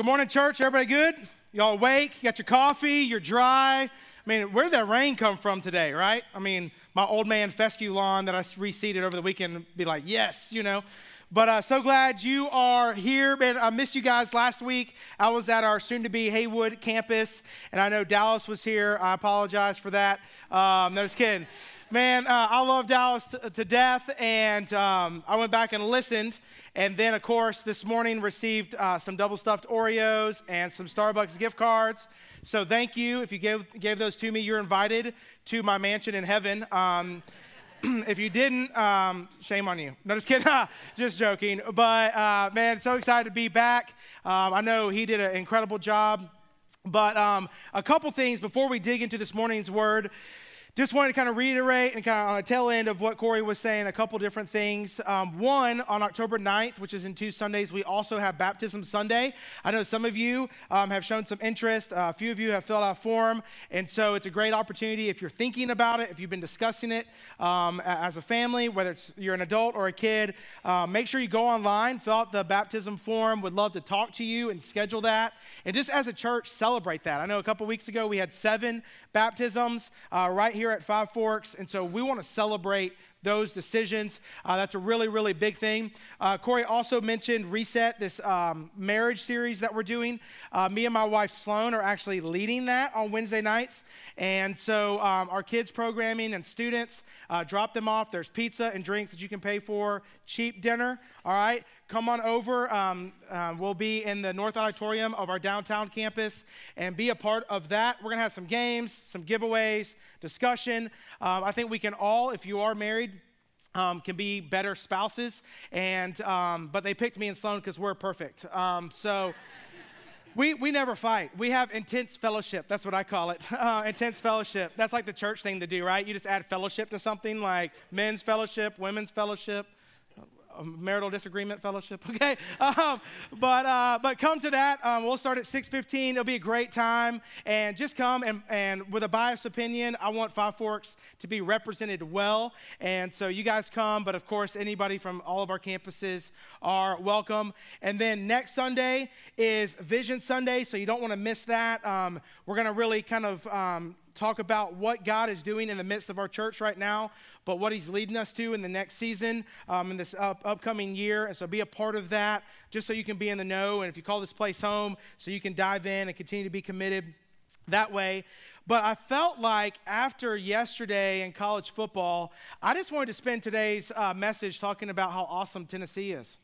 Good morning, church. Everybody good? Y'all awake? You got your coffee? You're dry? I mean, where did that rain come from today, right? I mean, my old man fescue lawn that I reseeded over the weekend be like, yes, you know. But uh, so glad you are here. Man, I missed you guys last week. I was at our soon to be Haywood campus, and I know Dallas was here. I apologize for that. Um, no, just kidding. Man, uh, I love Dallas to, to death, and um, I went back and listened. And then, of course, this morning received uh, some double stuffed Oreos and some Starbucks gift cards. So thank you. If you gave, gave those to me, you're invited to my mansion in heaven. Um, if you didn't, um, shame on you. No, just kidding. just joking. But uh, man, so excited to be back. Um, I know he did an incredible job. But um, a couple things before we dig into this morning's word just wanted to kind of reiterate and kind of on the tail end of what Corey was saying, a couple different things. Um, one, on October 9th, which is in two Sundays, we also have Baptism Sunday. I know some of you um, have shown some interest. Uh, a few of you have filled out a form. And so it's a great opportunity if you're thinking about it, if you've been discussing it um, as a family, whether it's you're an adult or a kid, uh, make sure you go online, fill out the baptism form. Would love to talk to you and schedule that. And just as a church, celebrate that. I know a couple weeks ago we had seven baptisms uh, right here at Five Forks. And so we want to celebrate those decisions. Uh, that's a really, really big thing. Uh, Corey also mentioned Reset, this um, marriage series that we're doing. Uh, me and my wife Sloan are actually leading that on Wednesday nights. And so um, our kids' programming and students uh, drop them off. There's pizza and drinks that you can pay for, cheap dinner. All right come on over. Um, uh, we'll be in the North Auditorium of our downtown campus and be a part of that. We're going to have some games, some giveaways, discussion. Um, I think we can all, if you are married, um, can be better spouses. And um, but they picked me and Sloan because we're perfect. Um, so. We, we never fight. We have intense fellowship. That's what I call it. Uh, intense fellowship. That's like the church thing to do, right? You just add fellowship to something like men's fellowship, women's fellowship, marital disagreement fellowship okay? Um, but uh, but come to that. Um, we'll start at 6.15 it'll be a great time. And just come and, and with a biased opinion i want five forks to be represented well. And so you guys come but of course anybody from all of our campuses are welcome. And then next sunday is vision sunday so you don't want to miss that. Um, we're going to really kind of um, talk about what God is doing in the midst of our church right now, but what He's leading us to in the next season, um, in this up, upcoming year. And so be a part of that just so you can be in the know. And if you call this place home, so you can dive in and continue to be committed that way. But I felt like after yesterday in college football, I just wanted to spend today's uh, message talking about how awesome Tennessee is.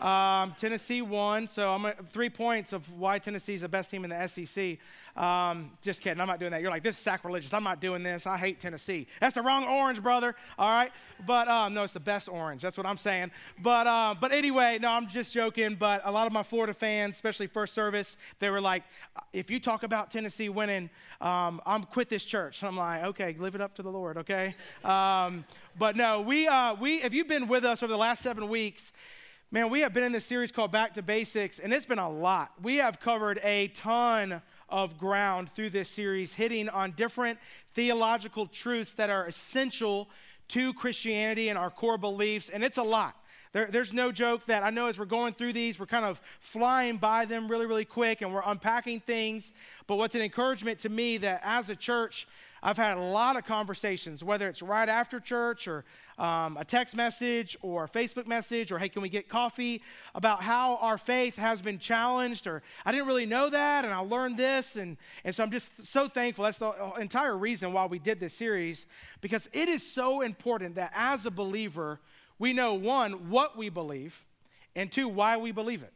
Um, Tennessee won, so I'm three points of why Tennessee is the best team in the SEC. Um, just kidding, I'm not doing that. You're like, this is sacrilegious. I'm not doing this. I hate Tennessee. That's the wrong orange, brother. All right, but um, no, it's the best orange. That's what I'm saying. But uh, but anyway, no, I'm just joking. But a lot of my Florida fans, especially first service, they were like, if you talk about Tennessee winning, um, I'm quit this church. I'm like, okay, live it up to the Lord, okay. Um, but no, we uh, we if you've been with us over the last seven weeks. Man, we have been in this series called Back to Basics, and it's been a lot. We have covered a ton of ground through this series, hitting on different theological truths that are essential to Christianity and our core beliefs, and it's a lot. There, there's no joke that I know as we're going through these, we're kind of flying by them really, really quick and we're unpacking things. But what's an encouragement to me that as a church, I've had a lot of conversations, whether it's right after church or um, a text message or a Facebook message or, hey, can we get coffee, about how our faith has been challenged or I didn't really know that and I learned this. And, and so I'm just so thankful. That's the entire reason why we did this series because it is so important that as a believer, we know one, what we believe, and two, why we believe it.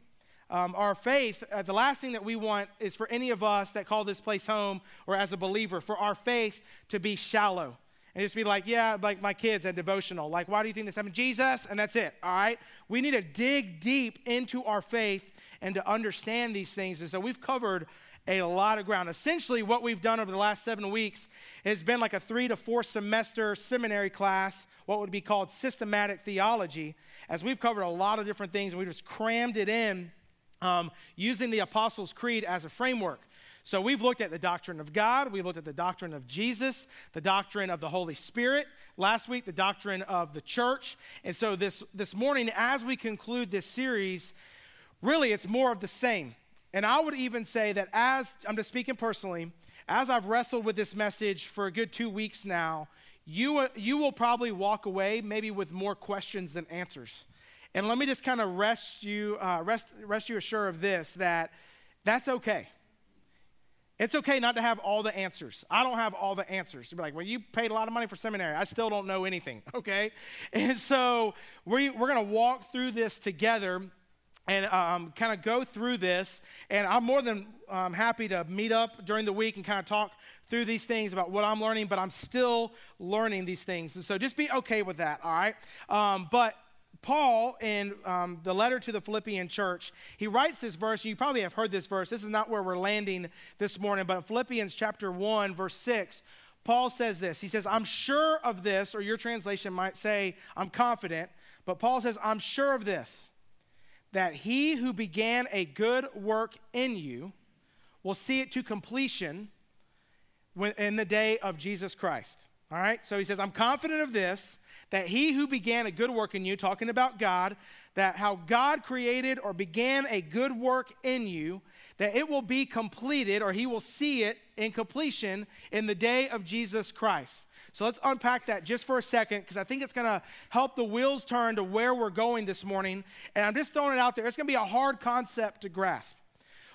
Um, our faith, uh, the last thing that we want is for any of us that call this place home or as a believer, for our faith to be shallow and just be like, yeah, like my kids at devotional. Like, why do you think this happened? Jesus, and that's it, all right? We need to dig deep into our faith and to understand these things. And so we've covered a lot of ground. Essentially, what we've done over the last seven weeks has been like a three to four semester seminary class, what would be called systematic theology, as we've covered a lot of different things and we've just crammed it in um, using the Apostles' Creed as a framework. So we've looked at the doctrine of God, we've looked at the doctrine of Jesus, the doctrine of the Holy Spirit, last week, the doctrine of the church. And so this, this morning, as we conclude this series, really it's more of the same. And I would even say that as I'm just speaking personally, as I've wrestled with this message for a good two weeks now, you, you will probably walk away maybe with more questions than answers. And let me just kind of rest you, uh, rest, rest you assured of this that that's okay. It's okay not to have all the answers. I don't have all the answers. You'd be like, well, you paid a lot of money for seminary. I still don't know anything, okay? And so we, we're going to walk through this together and um, kind of go through this. And I'm more than um, happy to meet up during the week and kind of talk through these things about what I'm learning, but I'm still learning these things. And so just be okay with that, all right? Um, but Paul, in um, the letter to the Philippian church, he writes this verse. You probably have heard this verse. This is not where we're landing this morning, but Philippians chapter 1, verse 6, Paul says this. He says, I'm sure of this, or your translation might say, I'm confident, but Paul says, I'm sure of this, that he who began a good work in you will see it to completion in the day of Jesus Christ. All right? So he says, I'm confident of this that he who began a good work in you, talking about God, that how God created or began a good work in you, that it will be completed or he will see it in completion in the day of Jesus Christ. So let's unpack that just for a second because I think it's going to help the wheels turn to where we're going this morning. And I'm just throwing it out there. It's going to be a hard concept to grasp.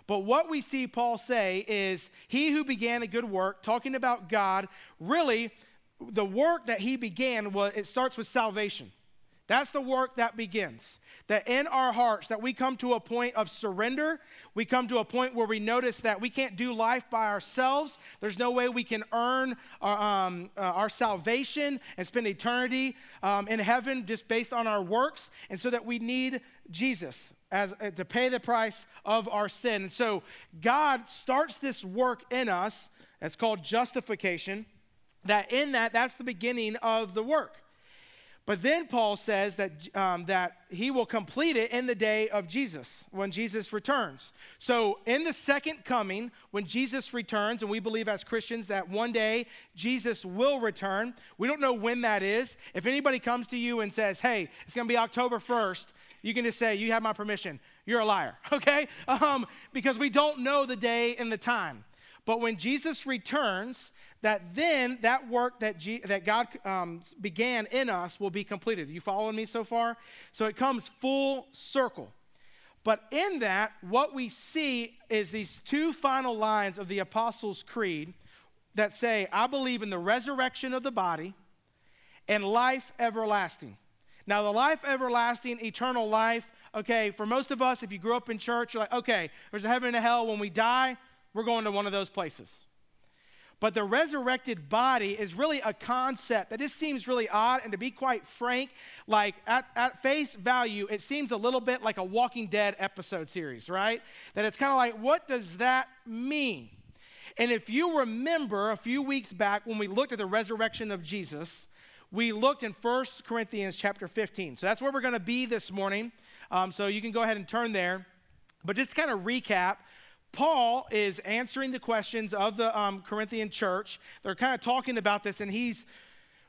But what we see Paul say is, He who began a good work, talking about God, really the work that he began was it starts with salvation. That's the work that begins. That in our hearts that we come to a point of surrender. We come to a point where we notice that we can't do life by ourselves. There's no way we can earn our, um, uh, our salvation and spend eternity um, in heaven just based on our works. And so that we need jesus as uh, to pay the price of our sin. And so god starts this work in us. That's called justification that in that, that's the beginning of the work. But then Paul says that, um, that he will complete it in the day of Jesus, when Jesus returns. So, in the second coming, when Jesus returns, and we believe as Christians that one day Jesus will return, we don't know when that is. If anybody comes to you and says, hey, it's going to be October 1st, you can just say, you have my permission. You're a liar, okay? Um, because we don't know the day and the time. But when Jesus returns, that then that work that, G, that God um, began in us will be completed. You following me so far? So it comes full circle. But in that, what we see is these two final lines of the Apostles' Creed that say, I believe in the resurrection of the body and life everlasting. Now, the life everlasting, eternal life, okay, for most of us, if you grew up in church, you're like, okay, there's a heaven and a hell. When we die, we're going to one of those places. But the resurrected body is really a concept that just seems really odd. And to be quite frank, like at, at face value, it seems a little bit like a Walking Dead episode series, right? That it's kind of like, what does that mean? And if you remember a few weeks back when we looked at the resurrection of Jesus, we looked in 1 Corinthians chapter 15. So that's where we're going to be this morning. Um, so you can go ahead and turn there. But just to kind of recap, Paul is answering the questions of the um, Corinthian church. They're kind of talking about this, and he's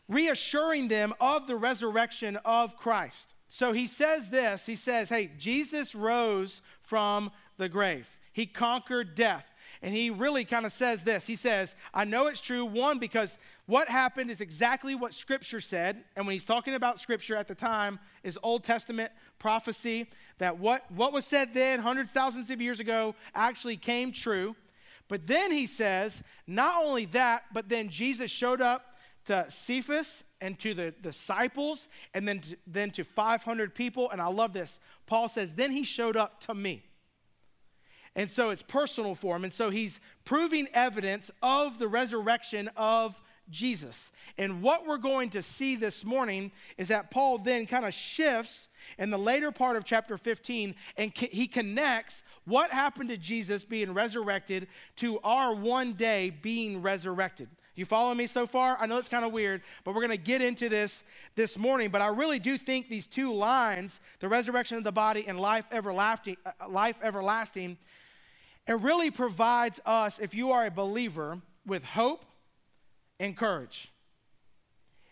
reassuring them of the resurrection of Christ. So he says this He says, Hey, Jesus rose from the grave, he conquered death. And he really kind of says this. He says, I know it's true, one, because what happened is exactly what Scripture said. And when he's talking about Scripture at the time, is Old Testament prophecy that what, what was said then, hundreds, thousands of years ago, actually came true. But then he says, not only that, but then Jesus showed up to Cephas and to the disciples, and then to, then to 500 people. And I love this. Paul says, then he showed up to me. And so it's personal for him. And so he's proving evidence of the resurrection of Jesus. And what we're going to see this morning is that Paul then kind of shifts in the later part of chapter 15 and he connects what happened to Jesus being resurrected to our one day being resurrected. You follow me so far? I know it's kind of weird, but we're going to get into this this morning. But I really do think these two lines, the resurrection of the body and life everlasting, uh, life everlasting, it really provides us, if you are a believer, with hope and courage.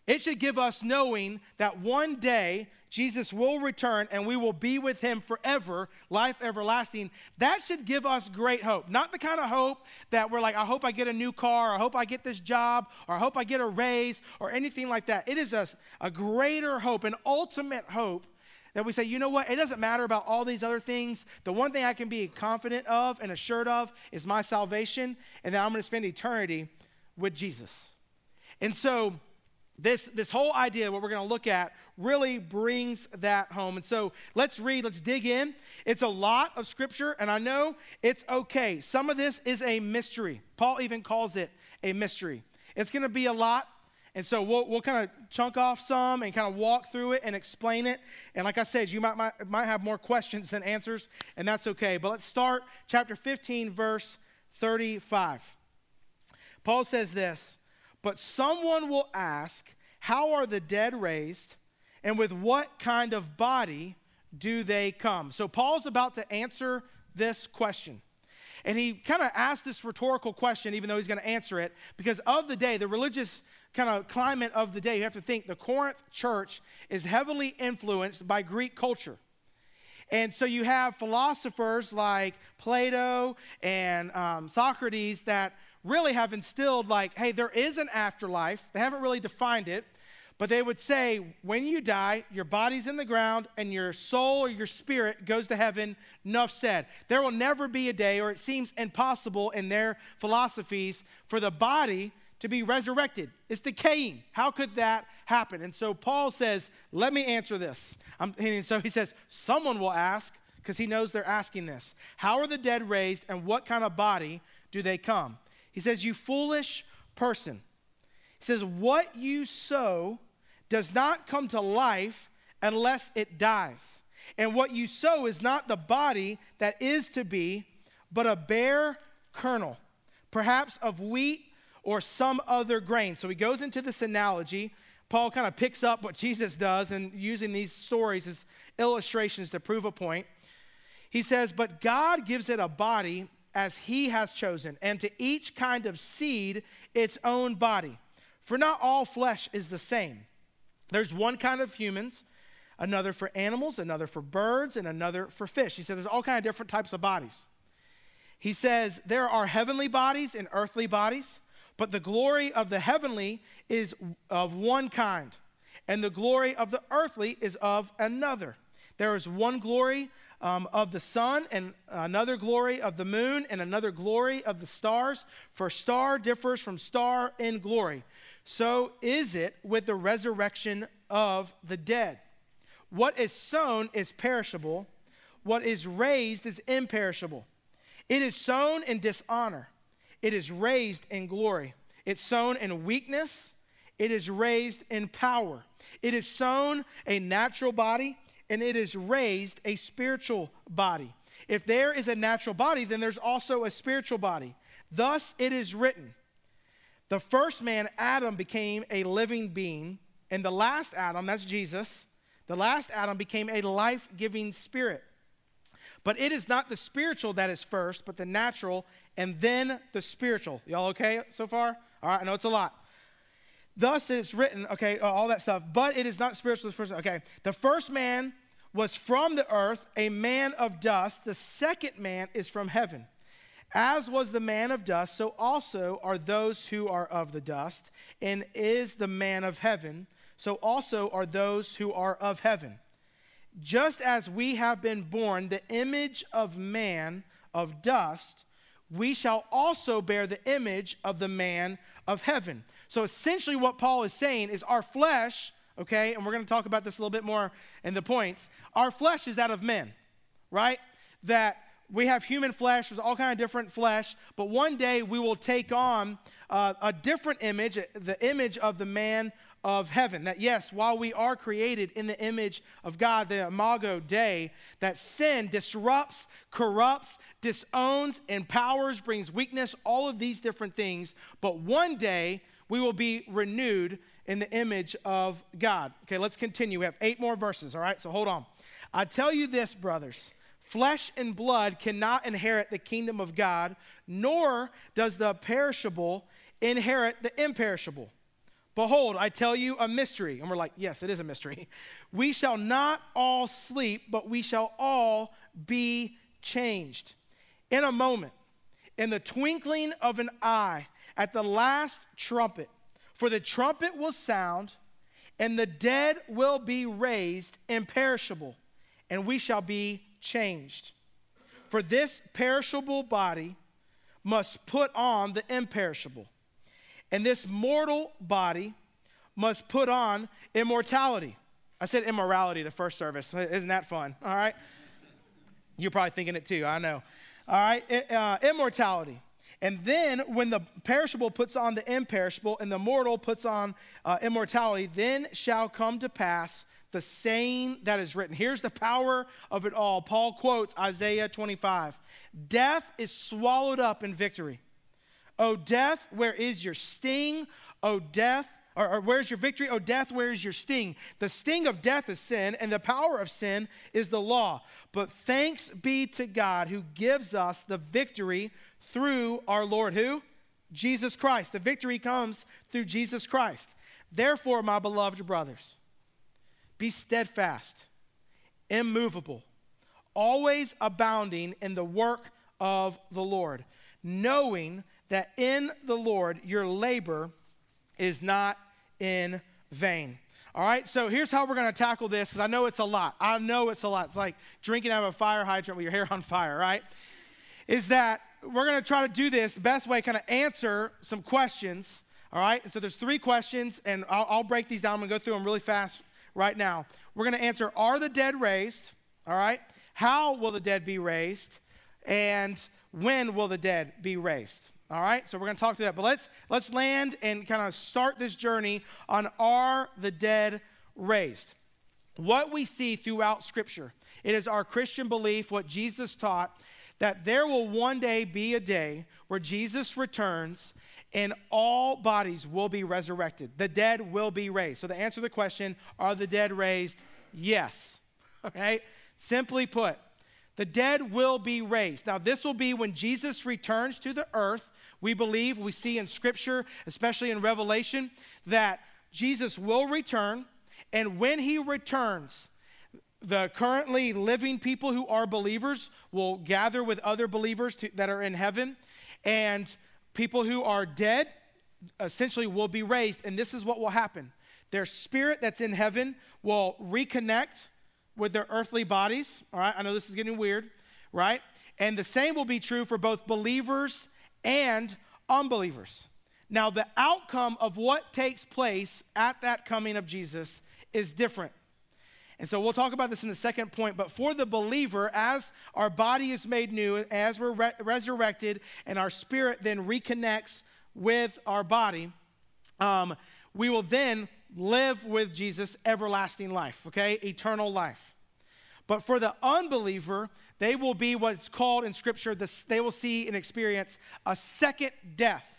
It should give us knowing that one day Jesus will return and we will be with him forever, life everlasting. That should give us great hope. Not the kind of hope that we're like, I hope I get a new car, or I hope I get this job, or I hope I get a raise, or anything like that. It is a, a greater hope, an ultimate hope that we say, you know what, it doesn't matter about all these other things. The one thing I can be confident of and assured of is my salvation, and that I'm going to spend eternity with Jesus. And so, this, this whole idea, what we're going to look at, really brings that home. And so let's read, let's dig in. It's a lot of scripture, and I know it's okay. Some of this is a mystery. Paul even calls it a mystery. It's going to be a lot. And so we'll, we'll kind of chunk off some and kind of walk through it and explain it. And like I said, you might, might, might have more questions than answers, and that's okay. But let's start chapter 15, verse 35. Paul says this But someone will ask, How are the dead raised? And with what kind of body do they come? So Paul's about to answer this question. And he kind of asked this rhetorical question, even though he's going to answer it, because of the day, the religious kind of climate of the day, you have to think the Corinth church is heavily influenced by Greek culture. And so you have philosophers like Plato and um, Socrates that really have instilled, like, hey, there is an afterlife. They haven't really defined it, but they would say, when you die, your body's in the ground and your soul or your spirit goes to heaven. Enough said. There will never be a day, or it seems impossible in their philosophies, for the body to be resurrected. It's decaying. How could that happen? And so Paul says, Let me answer this. I'm, and so he says, Someone will ask, because he knows they're asking this How are the dead raised, and what kind of body do they come? He says, You foolish person. He says, What you sow does not come to life unless it dies. And what you sow is not the body that is to be, but a bare kernel, perhaps of wheat or some other grain. So he goes into this analogy. Paul kind of picks up what Jesus does and using these stories as illustrations to prove a point. He says, But God gives it a body as he has chosen, and to each kind of seed its own body. For not all flesh is the same. There's one kind of humans, another for animals, another for birds, and another for fish. He said there's all kind of different types of bodies. He says there are heavenly bodies and earthly bodies, but the glory of the heavenly is of one kind, and the glory of the earthly is of another. There is one glory um, of the sun, and another glory of the moon, and another glory of the stars, for star differs from star in glory so is it with the resurrection of the dead. What is sown is perishable, what is raised is imperishable. It is sown in dishonor, it is raised in glory. It's sown in weakness, it is raised in power. It is sown a natural body, and it is raised a spiritual body. If there is a natural body, then there's also a spiritual body. Thus it is written the first man, Adam, became a living being, and the last Adam, that's Jesus, the last Adam became a life giving spirit. But it is not the spiritual that is first, but the natural, and then the spiritual. Y'all okay so far? All right, I know it's a lot. Thus it's written, okay, uh, all that stuff, but it is not spiritual first. Okay, the first man was from the earth, a man of dust. The second man is from heaven. As was the man of dust, so also are those who are of the dust, and is the man of heaven, so also are those who are of heaven. Just as we have been born the image of man of dust, we shall also bear the image of the man of heaven. So essentially, what Paul is saying is our flesh, okay, and we're going to talk about this a little bit more in the points. Our flesh is that of men, right? That we have human flesh, there's all kind of different flesh, but one day we will take on uh, a different image, the image of the man of heaven. That yes, while we are created in the image of God, the imago Dei, that sin disrupts, corrupts, disowns, empowers, brings weakness, all of these different things, but one day we will be renewed in the image of God. Okay, let's continue. We have eight more verses, all right? So hold on. I tell you this, brothers Flesh and blood cannot inherit the kingdom of God, nor does the perishable inherit the imperishable. Behold, I tell you a mystery. And we're like, Yes, it is a mystery. We shall not all sleep, but we shall all be changed. In a moment, in the twinkling of an eye, at the last trumpet. For the trumpet will sound, and the dead will be raised imperishable, and we shall be changed. For this perishable body must put on the imperishable, and this mortal body must put on immortality. I said immorality the first service. Isn't that fun? All right. You're probably thinking it too, I know. All right. Uh, immortality. And then when the perishable puts on the imperishable and the mortal puts on uh, immortality, then shall come to pass the saying that is written. Here's the power of it all. Paul quotes Isaiah 25 Death is swallowed up in victory. O death, where is your sting? O death, or, or, where's your victory? O death, where is your sting? The sting of death is sin, and the power of sin is the law. But thanks be to God who gives us the victory through our Lord who? Jesus Christ. The victory comes through Jesus Christ. Therefore, my beloved brothers, be steadfast, immovable, always abounding in the work of the Lord, knowing that in the Lord your labor is not in vain. All right, so here's how we're going to tackle this because I know it's a lot. I know it's a lot. It's like drinking out of a fire hydrant with your hair on fire, right? Is that we're going to try to do this the best way, kind of answer some questions. All right, so there's three questions, and I'll, I'll break these down. I'm to go through them really fast right now. We're going to answer Are the dead raised? All right, how will the dead be raised? And when will the dead be raised? All right, so we're going to talk through that. But let's let's land and kind of start this journey on are the dead raised? What we see throughout Scripture, it is our Christian belief, what Jesus taught, that there will one day be a day where Jesus returns and all bodies will be resurrected. The dead will be raised. So, the answer to the question, are the dead raised? Yes. Okay? Simply put, the dead will be raised. Now, this will be when Jesus returns to the earth. We believe, we see in Scripture, especially in Revelation, that Jesus will return. And when he returns, the currently living people who are believers will gather with other believers to, that are in heaven, and people who are dead essentially will be raised. And this is what will happen their spirit that's in heaven will reconnect with their earthly bodies. All right, I know this is getting weird, right? And the same will be true for both believers and unbelievers. Now, the outcome of what takes place at that coming of Jesus is different. And so we'll talk about this in the second point. But for the believer, as our body is made new, as we're re- resurrected, and our spirit then reconnects with our body, um, we will then live with Jesus everlasting life, okay? Eternal life. But for the unbeliever, they will be what's called in Scripture, this, they will see and experience a second death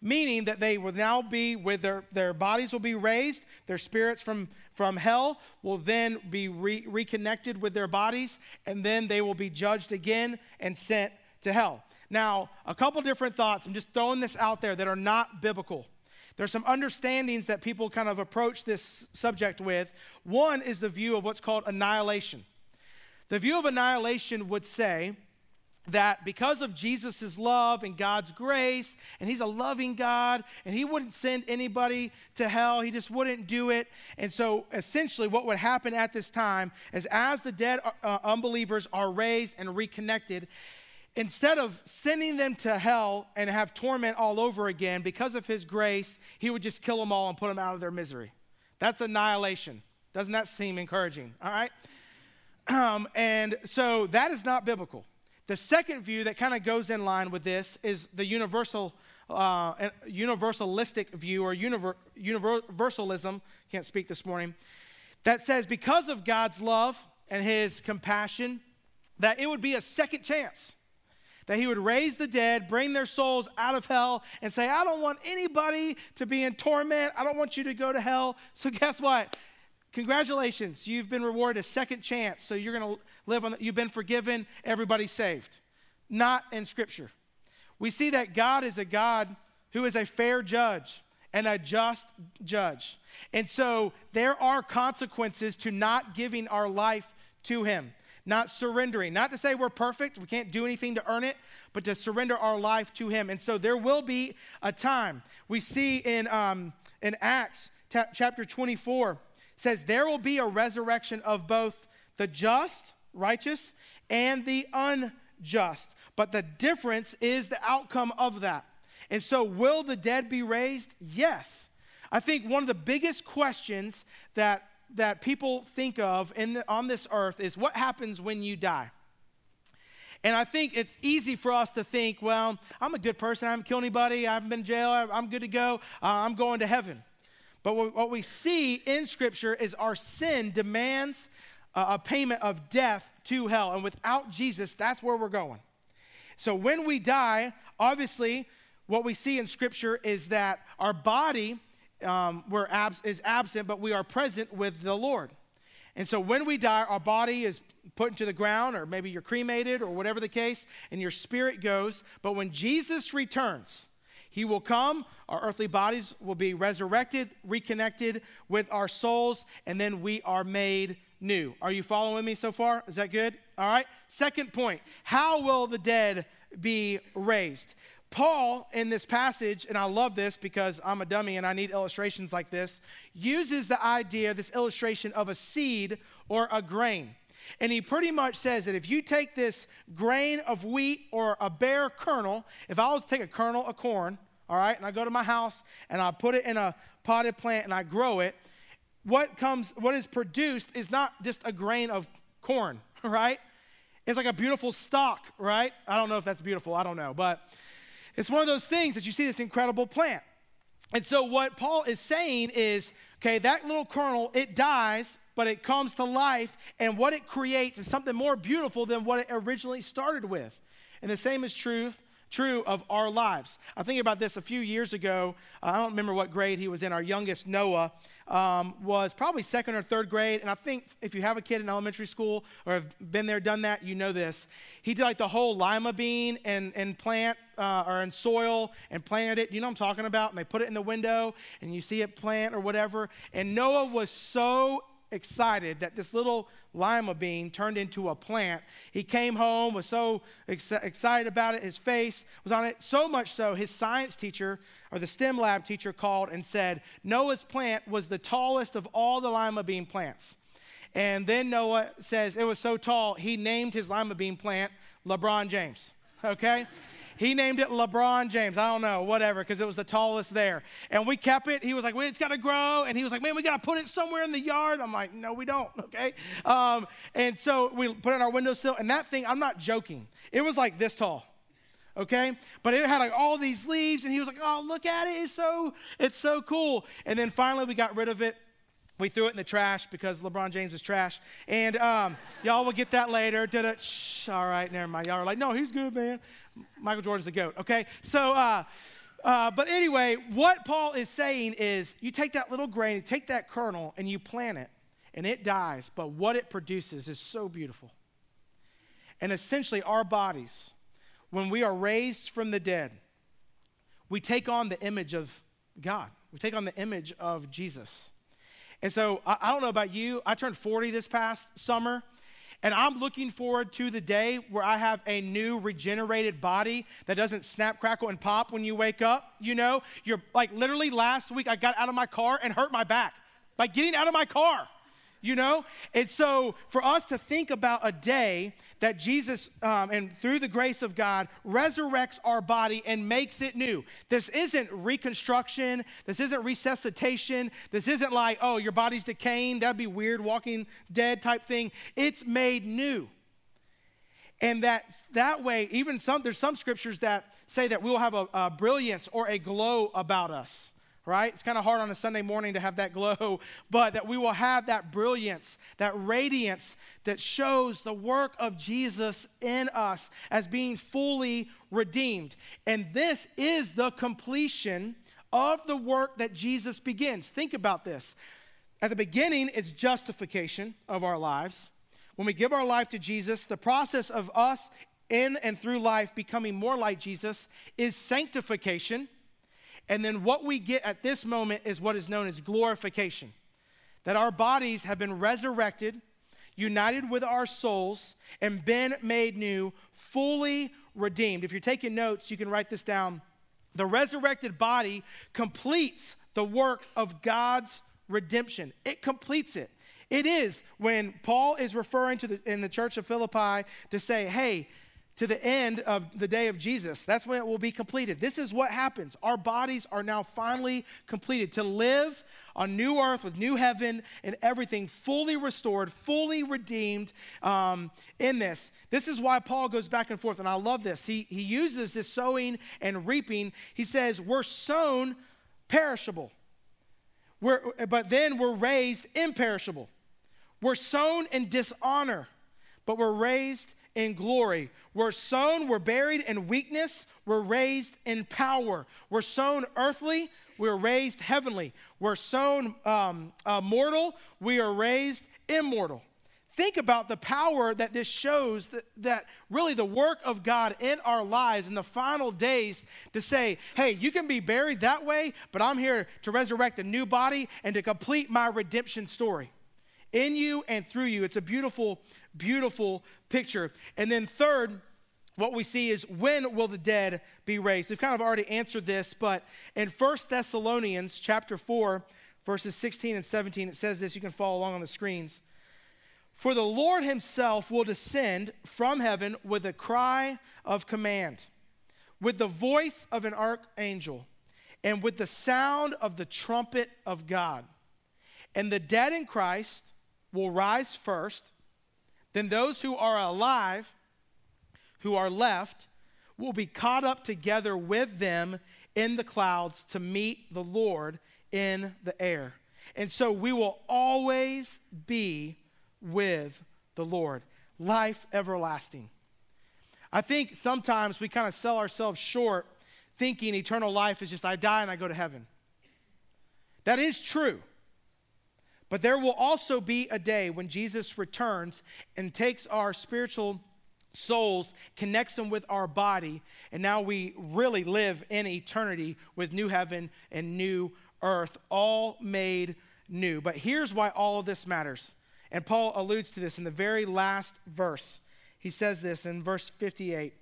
meaning that they will now be with their, their bodies will be raised, their spirits from, from hell will then be re- reconnected with their bodies, and then they will be judged again and sent to hell. Now, a couple different thoughts. I'm just throwing this out there that are not biblical. There's some understandings that people kind of approach this subject with. One is the view of what's called annihilation. The view of annihilation would say that because of Jesus' love and God's grace, and He's a loving God, and He wouldn't send anybody to hell, He just wouldn't do it. And so, essentially, what would happen at this time is as the dead uh, unbelievers are raised and reconnected, instead of sending them to hell and have torment all over again, because of His grace, He would just kill them all and put them out of their misery. That's annihilation. Doesn't that seem encouraging? All right? Um, and so, that is not biblical. The second view that kind of goes in line with this is the universal, uh, universalistic view or univer- universalism, can't speak this morning, that says because of God's love and his compassion, that it would be a second chance. That he would raise the dead, bring their souls out of hell, and say, I don't want anybody to be in torment. I don't want you to go to hell. So, guess what? Congratulations, you've been rewarded a second chance. So you're going to live on, the, you've been forgiven, everybody's saved. Not in Scripture. We see that God is a God who is a fair judge. and a just judge. And so there are consequences to not giving our life to Him, not surrendering. Not to say we're perfect, we can't do anything to earn it, but to surrender our life to Him. And so there will be a time. We see in, um, in Acts t- chapter 24, says, There will be a resurrection of both the just, righteous, and the unjust. But the difference is the outcome of that. And so, will the dead be raised? Yes. I think one of the biggest questions that, that people think of in the, on this earth is what happens when you die? And I think it's easy for us to think, well, I'm a good person. I haven't killed anybody. I haven't been in jail. I'm good to go. Uh, I'm going to heaven. But what we see in Scripture is our sin demands a payment of death to hell. And without Jesus, that's where we're going. So when we die, obviously, what we see in Scripture is that our body um, we're abs- is absent, but we are present with the Lord. And so when we die, our body is put into the ground, or maybe you're cremated, or whatever the case, and your spirit goes. But when Jesus returns, he will come, our earthly bodies will be resurrected, reconnected with our souls, and then we are made new. Are you following me so far? Is that good? All right. Second point How will the dead be raised? Paul, in this passage, and I love this because I'm a dummy and I need illustrations like this, uses the idea, this illustration of a seed or a grain. And he pretty much says that if you take this grain of wheat or a bare kernel, if I was to take a kernel of corn, all right, and I go to my house and I put it in a potted plant and I grow it, what comes, what is produced is not just a grain of corn, right? It's like a beautiful stalk, right? I don't know if that's beautiful, I don't know, but it's one of those things that you see this incredible plant. And so what Paul is saying is, okay, that little kernel, it dies, but it comes to life, and what it creates is something more beautiful than what it originally started with. And the same is true true of our lives. I think about this a few years ago. I don't remember what grade he was in. Our youngest, Noah, um, was probably second or third grade. And I think if you have a kid in elementary school or have been there, done that, you know this. He did like the whole lima bean and, and plant uh, or in soil and planted it. You know what I'm talking about? And they put it in the window and you see it plant or whatever. And Noah was so excited that this little lima bean turned into a plant. He came home, was so ex- excited about it. His face was on it, so much so his science teacher or the STEM lab teacher called and said Noah's plant was the tallest of all the lima bean plants. And then Noah says it was so tall, he named his lima bean plant LeBron James. Okay? He named it LeBron James. I don't know, whatever, because it was the tallest there. And we kept it. He was like, well, it's got to grow. And he was like, man, we got to put it somewhere in the yard. I'm like, no, we don't, okay? Um, and so we put it on our windowsill. And that thing, I'm not joking, it was like this tall okay but it had like all these leaves and he was like oh look at it it's so it's so cool and then finally we got rid of it we threw it in the trash because LeBron James is trash. And um, y'all will get that later. Did it? Shh, all right, never mind. Y'all are like, no, he's good, man. Michael Jordan's the GOAT, okay? So, uh, uh, but anyway, what Paul is saying is you take that little grain, take that kernel, and you plant it, and it dies. But what it produces is so beautiful. And essentially, our bodies, when we are raised from the dead, we take on the image of God, we take on the image of Jesus. And so I, I don't know about you, I turned 40 this past summer. And I'm looking forward to the day where I have a new regenerated body that doesn't snap, crackle, and pop when you wake up. You know, you're like literally last week I got out of my car and hurt my back by getting out of my car you know? And so for us to think about a day that Jesus, um, and through the grace of God, resurrects our body and makes it new. This isn't reconstruction. This isn't resuscitation. This isn't like, oh, your body's decaying. That'd be weird, walking dead type thing. It's made new. And that that way, even some, there's some scriptures that say that we'll have a, a brilliance or a glow about us right? It's kind of hard on a Sunday morning to have that glow, but that we will have that brilliance, that radiance that shows the work of Jesus in us as being fully redeemed. And this is the completion of the work that Jesus begins. Think about this. At the beginning, it's justification of our lives. When we give our life to Jesus, the process of us in and through life becoming more like Jesus is sanctification And then what we get at this moment is what is known as glorification that our bodies have been resurrected, united with our souls, and been made new, fully redeemed. If you're taking notes, you can write this down. The resurrected body completes the work of God's redemption, it completes it. It is when Paul is referring to the, in the church of Philippi to say, hey, to the end of the day of Jesus. That's when it will be completed. This is what happens. Our bodies are now finally completed to live on new earth with new heaven and everything fully restored, fully redeemed um, in this. This is why Paul goes back and forth, and I love this. He, he uses this sowing and reaping. He says, We're sown perishable, we're, but then we're raised imperishable. We're sown in dishonor, but we're raised in glory. We're sown, we're buried in weakness, we're raised in power. We're sown earthly, we're raised heavenly. We're sown um, uh, mortal, we are raised immortal. Think about the power that this shows that, that really the work of God in our lives in the final days to say, hey, you can be buried that way, but I'm here to resurrect a new body and to complete my redemption story in you and through you. It's a beautiful, beautiful picture. And then, third, what we see is when will the dead be raised? We've kind of already answered this, but in 1 Thessalonians chapter 4, verses 16 and 17, it says this. You can follow along on the screens. For the Lord himself will descend from heaven with a cry of command, with the voice of an archangel, and with the sound of the trumpet of God. And the dead in Christ will rise first. Then those who are alive, who are left, will be caught up together with them in the clouds to meet the Lord in the air. And so we will always be with the Lord. Life everlasting. I think sometimes we kind of sell ourselves short thinking eternal life is just I die and I go to heaven. That is true. But there will also be a day when Jesus returns and takes our spiritual souls, connects them with our body, and now we really live in eternity with new heaven and new earth, all made new. But here's why all of this matters. And Paul alludes to this in the very last verse. He says this in verse 58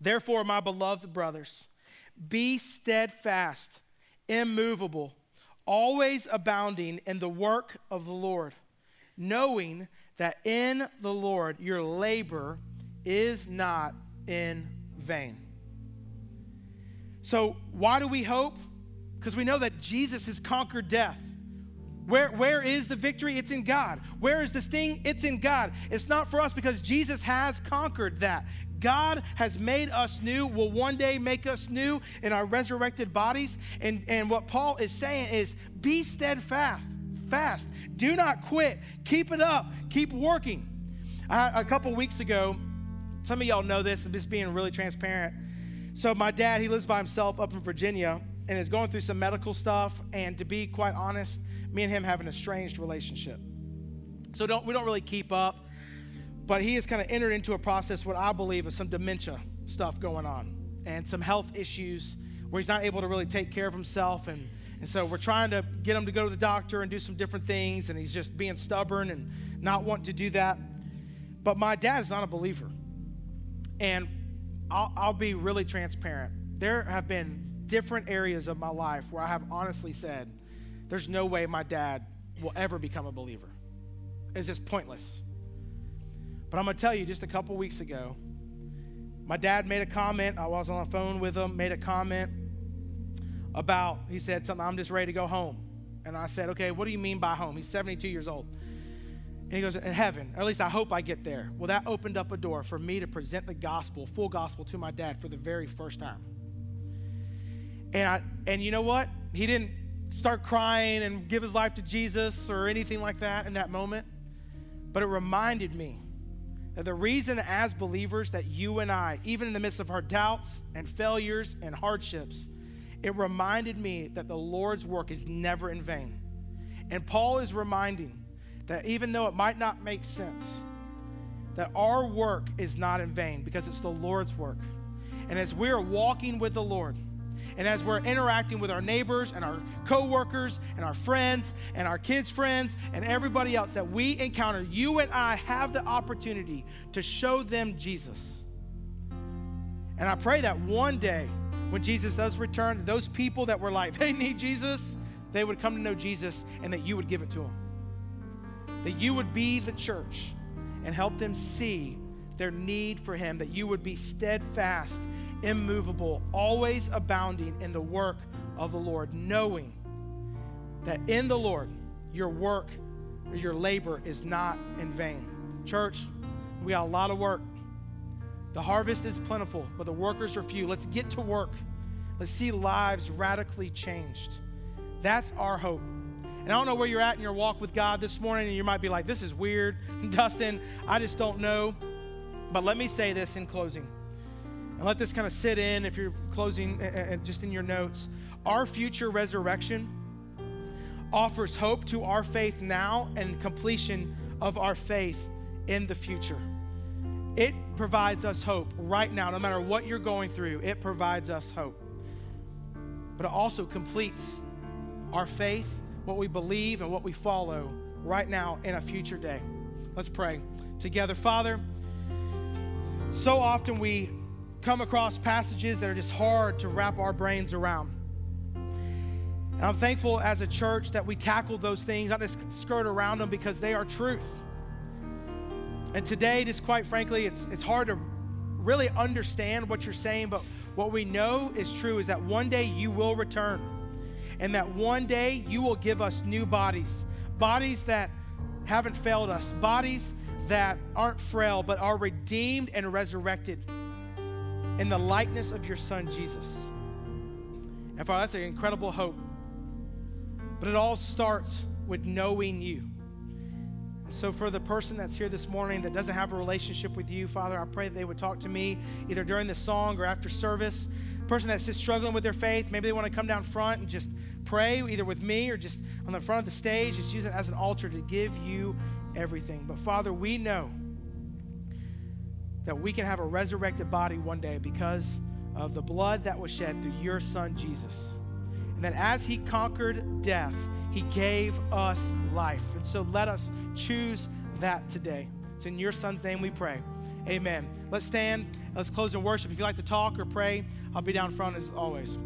Therefore, my beloved brothers, be steadfast, immovable always abounding in the work of the Lord, knowing that in the Lord your labor is not in vain. So, why do we hope? Because we know that Jesus has conquered death. Where, where is the victory? It's in God. Where is the sting? It's in God. It's not for us because Jesus has conquered that. God has made us new, will one day make us new in our resurrected bodies. And, and what Paul is saying is be steadfast, fast. Do not quit. Keep it up. Keep working. I, a couple weeks ago, some of y'all know this, I'm just being really transparent. So, my dad, he lives by himself up in Virginia and is going through some medical stuff. And to be quite honest, me and him have an estranged relationship. So, don't, we don't really keep up. But he has kind of entered into a process, what I believe is some dementia stuff going on and some health issues where he's not able to really take care of himself. And, and so we're trying to get him to go to the doctor and do some different things. And he's just being stubborn and not wanting to do that. But my dad is not a believer. And I'll, I'll be really transparent. There have been different areas of my life where I have honestly said, there's no way my dad will ever become a believer. It's just pointless. But I'm going to tell you, just a couple weeks ago, my dad made a comment. I was on the phone with him, made a comment about, he said something, I'm just ready to go home. And I said, okay, what do you mean by home? He's 72 years old. And he goes, in heaven, or at least I hope I get there. Well, that opened up a door for me to present the gospel, full gospel, to my dad for the very first time. And I, and you know what? He didn't start crying and give his life to Jesus or anything like that in that moment. But it reminded me that the reason, as believers, that you and I, even in the midst of our doubts and failures and hardships, it reminded me that the Lord's work is never in vain. And Paul is reminding that even though it might not make sense, that our work is not in vain because it's the Lord's work. And as we are walking with the Lord, And as we're interacting with our neighbors and our coworkers and our friends and our kids' friends and everybody else that we encounter, you and I have the opportunity to show them Jesus. And I pray that one day when Jesus does return, those people that were like, they need Jesus, they would come to know Jesus and that you would give it to them. That you would be the church and help them see their need for Him, that you would be steadfast, immovable, always abounding in the work of the Lord, knowing that in the Lord, your work or your labor is not in vain. Church, we got a lot of work. The harvest is plentiful, but the workers are few. Let's get to work. Let's see lives radically changed. That's our hope. And I don't know where you're at in your walk with God this morning, and you might be like, this is weird. Dustin, I just don't know. But let me say this in closing, and let this kind of sit in if you're closing and just in your notes. Our future resurrection offers hope to our faith now and completion of our faith in the future. It provides us hope right now, no matter what you're going through, it provides us hope. But it also completes our faith, what we believe, and what we follow right now in a future day. Let's pray together. Father, so often we come across passages that are just hard to wrap our brains around. And I'm thankful as a church that we tackle those things, not just skirt around them because they are truth. And today, just quite frankly, it's, it's hard to really understand what you're saying, but what we know is true is that one day you will return. And that one day you will give us new bodies, bodies that haven't failed us, bodies that aren't frail, but are redeemed and resurrected in the likeness of your Son, Jesus. And Father, that's an incredible hope. But it all starts with knowing you. And so, for the person that's here this morning that doesn't have a relationship with you, Father, I pray that they would talk to me either during the song or after service. person that's just struggling with their faith, maybe they want to come down front and just pray either with me or just on the front of the stage, just use it as an altar to give you everything. But Father, we know that we can have a resurrected body one day because of the blood that was shed through your Son, Jesus. And that as he conquered death, he gave us life. And so let us choose that today. It's in your Son's name we pray. Amen. Let's stand. Let's close in worship. If you'd like to talk or pray, I'll be down front as always.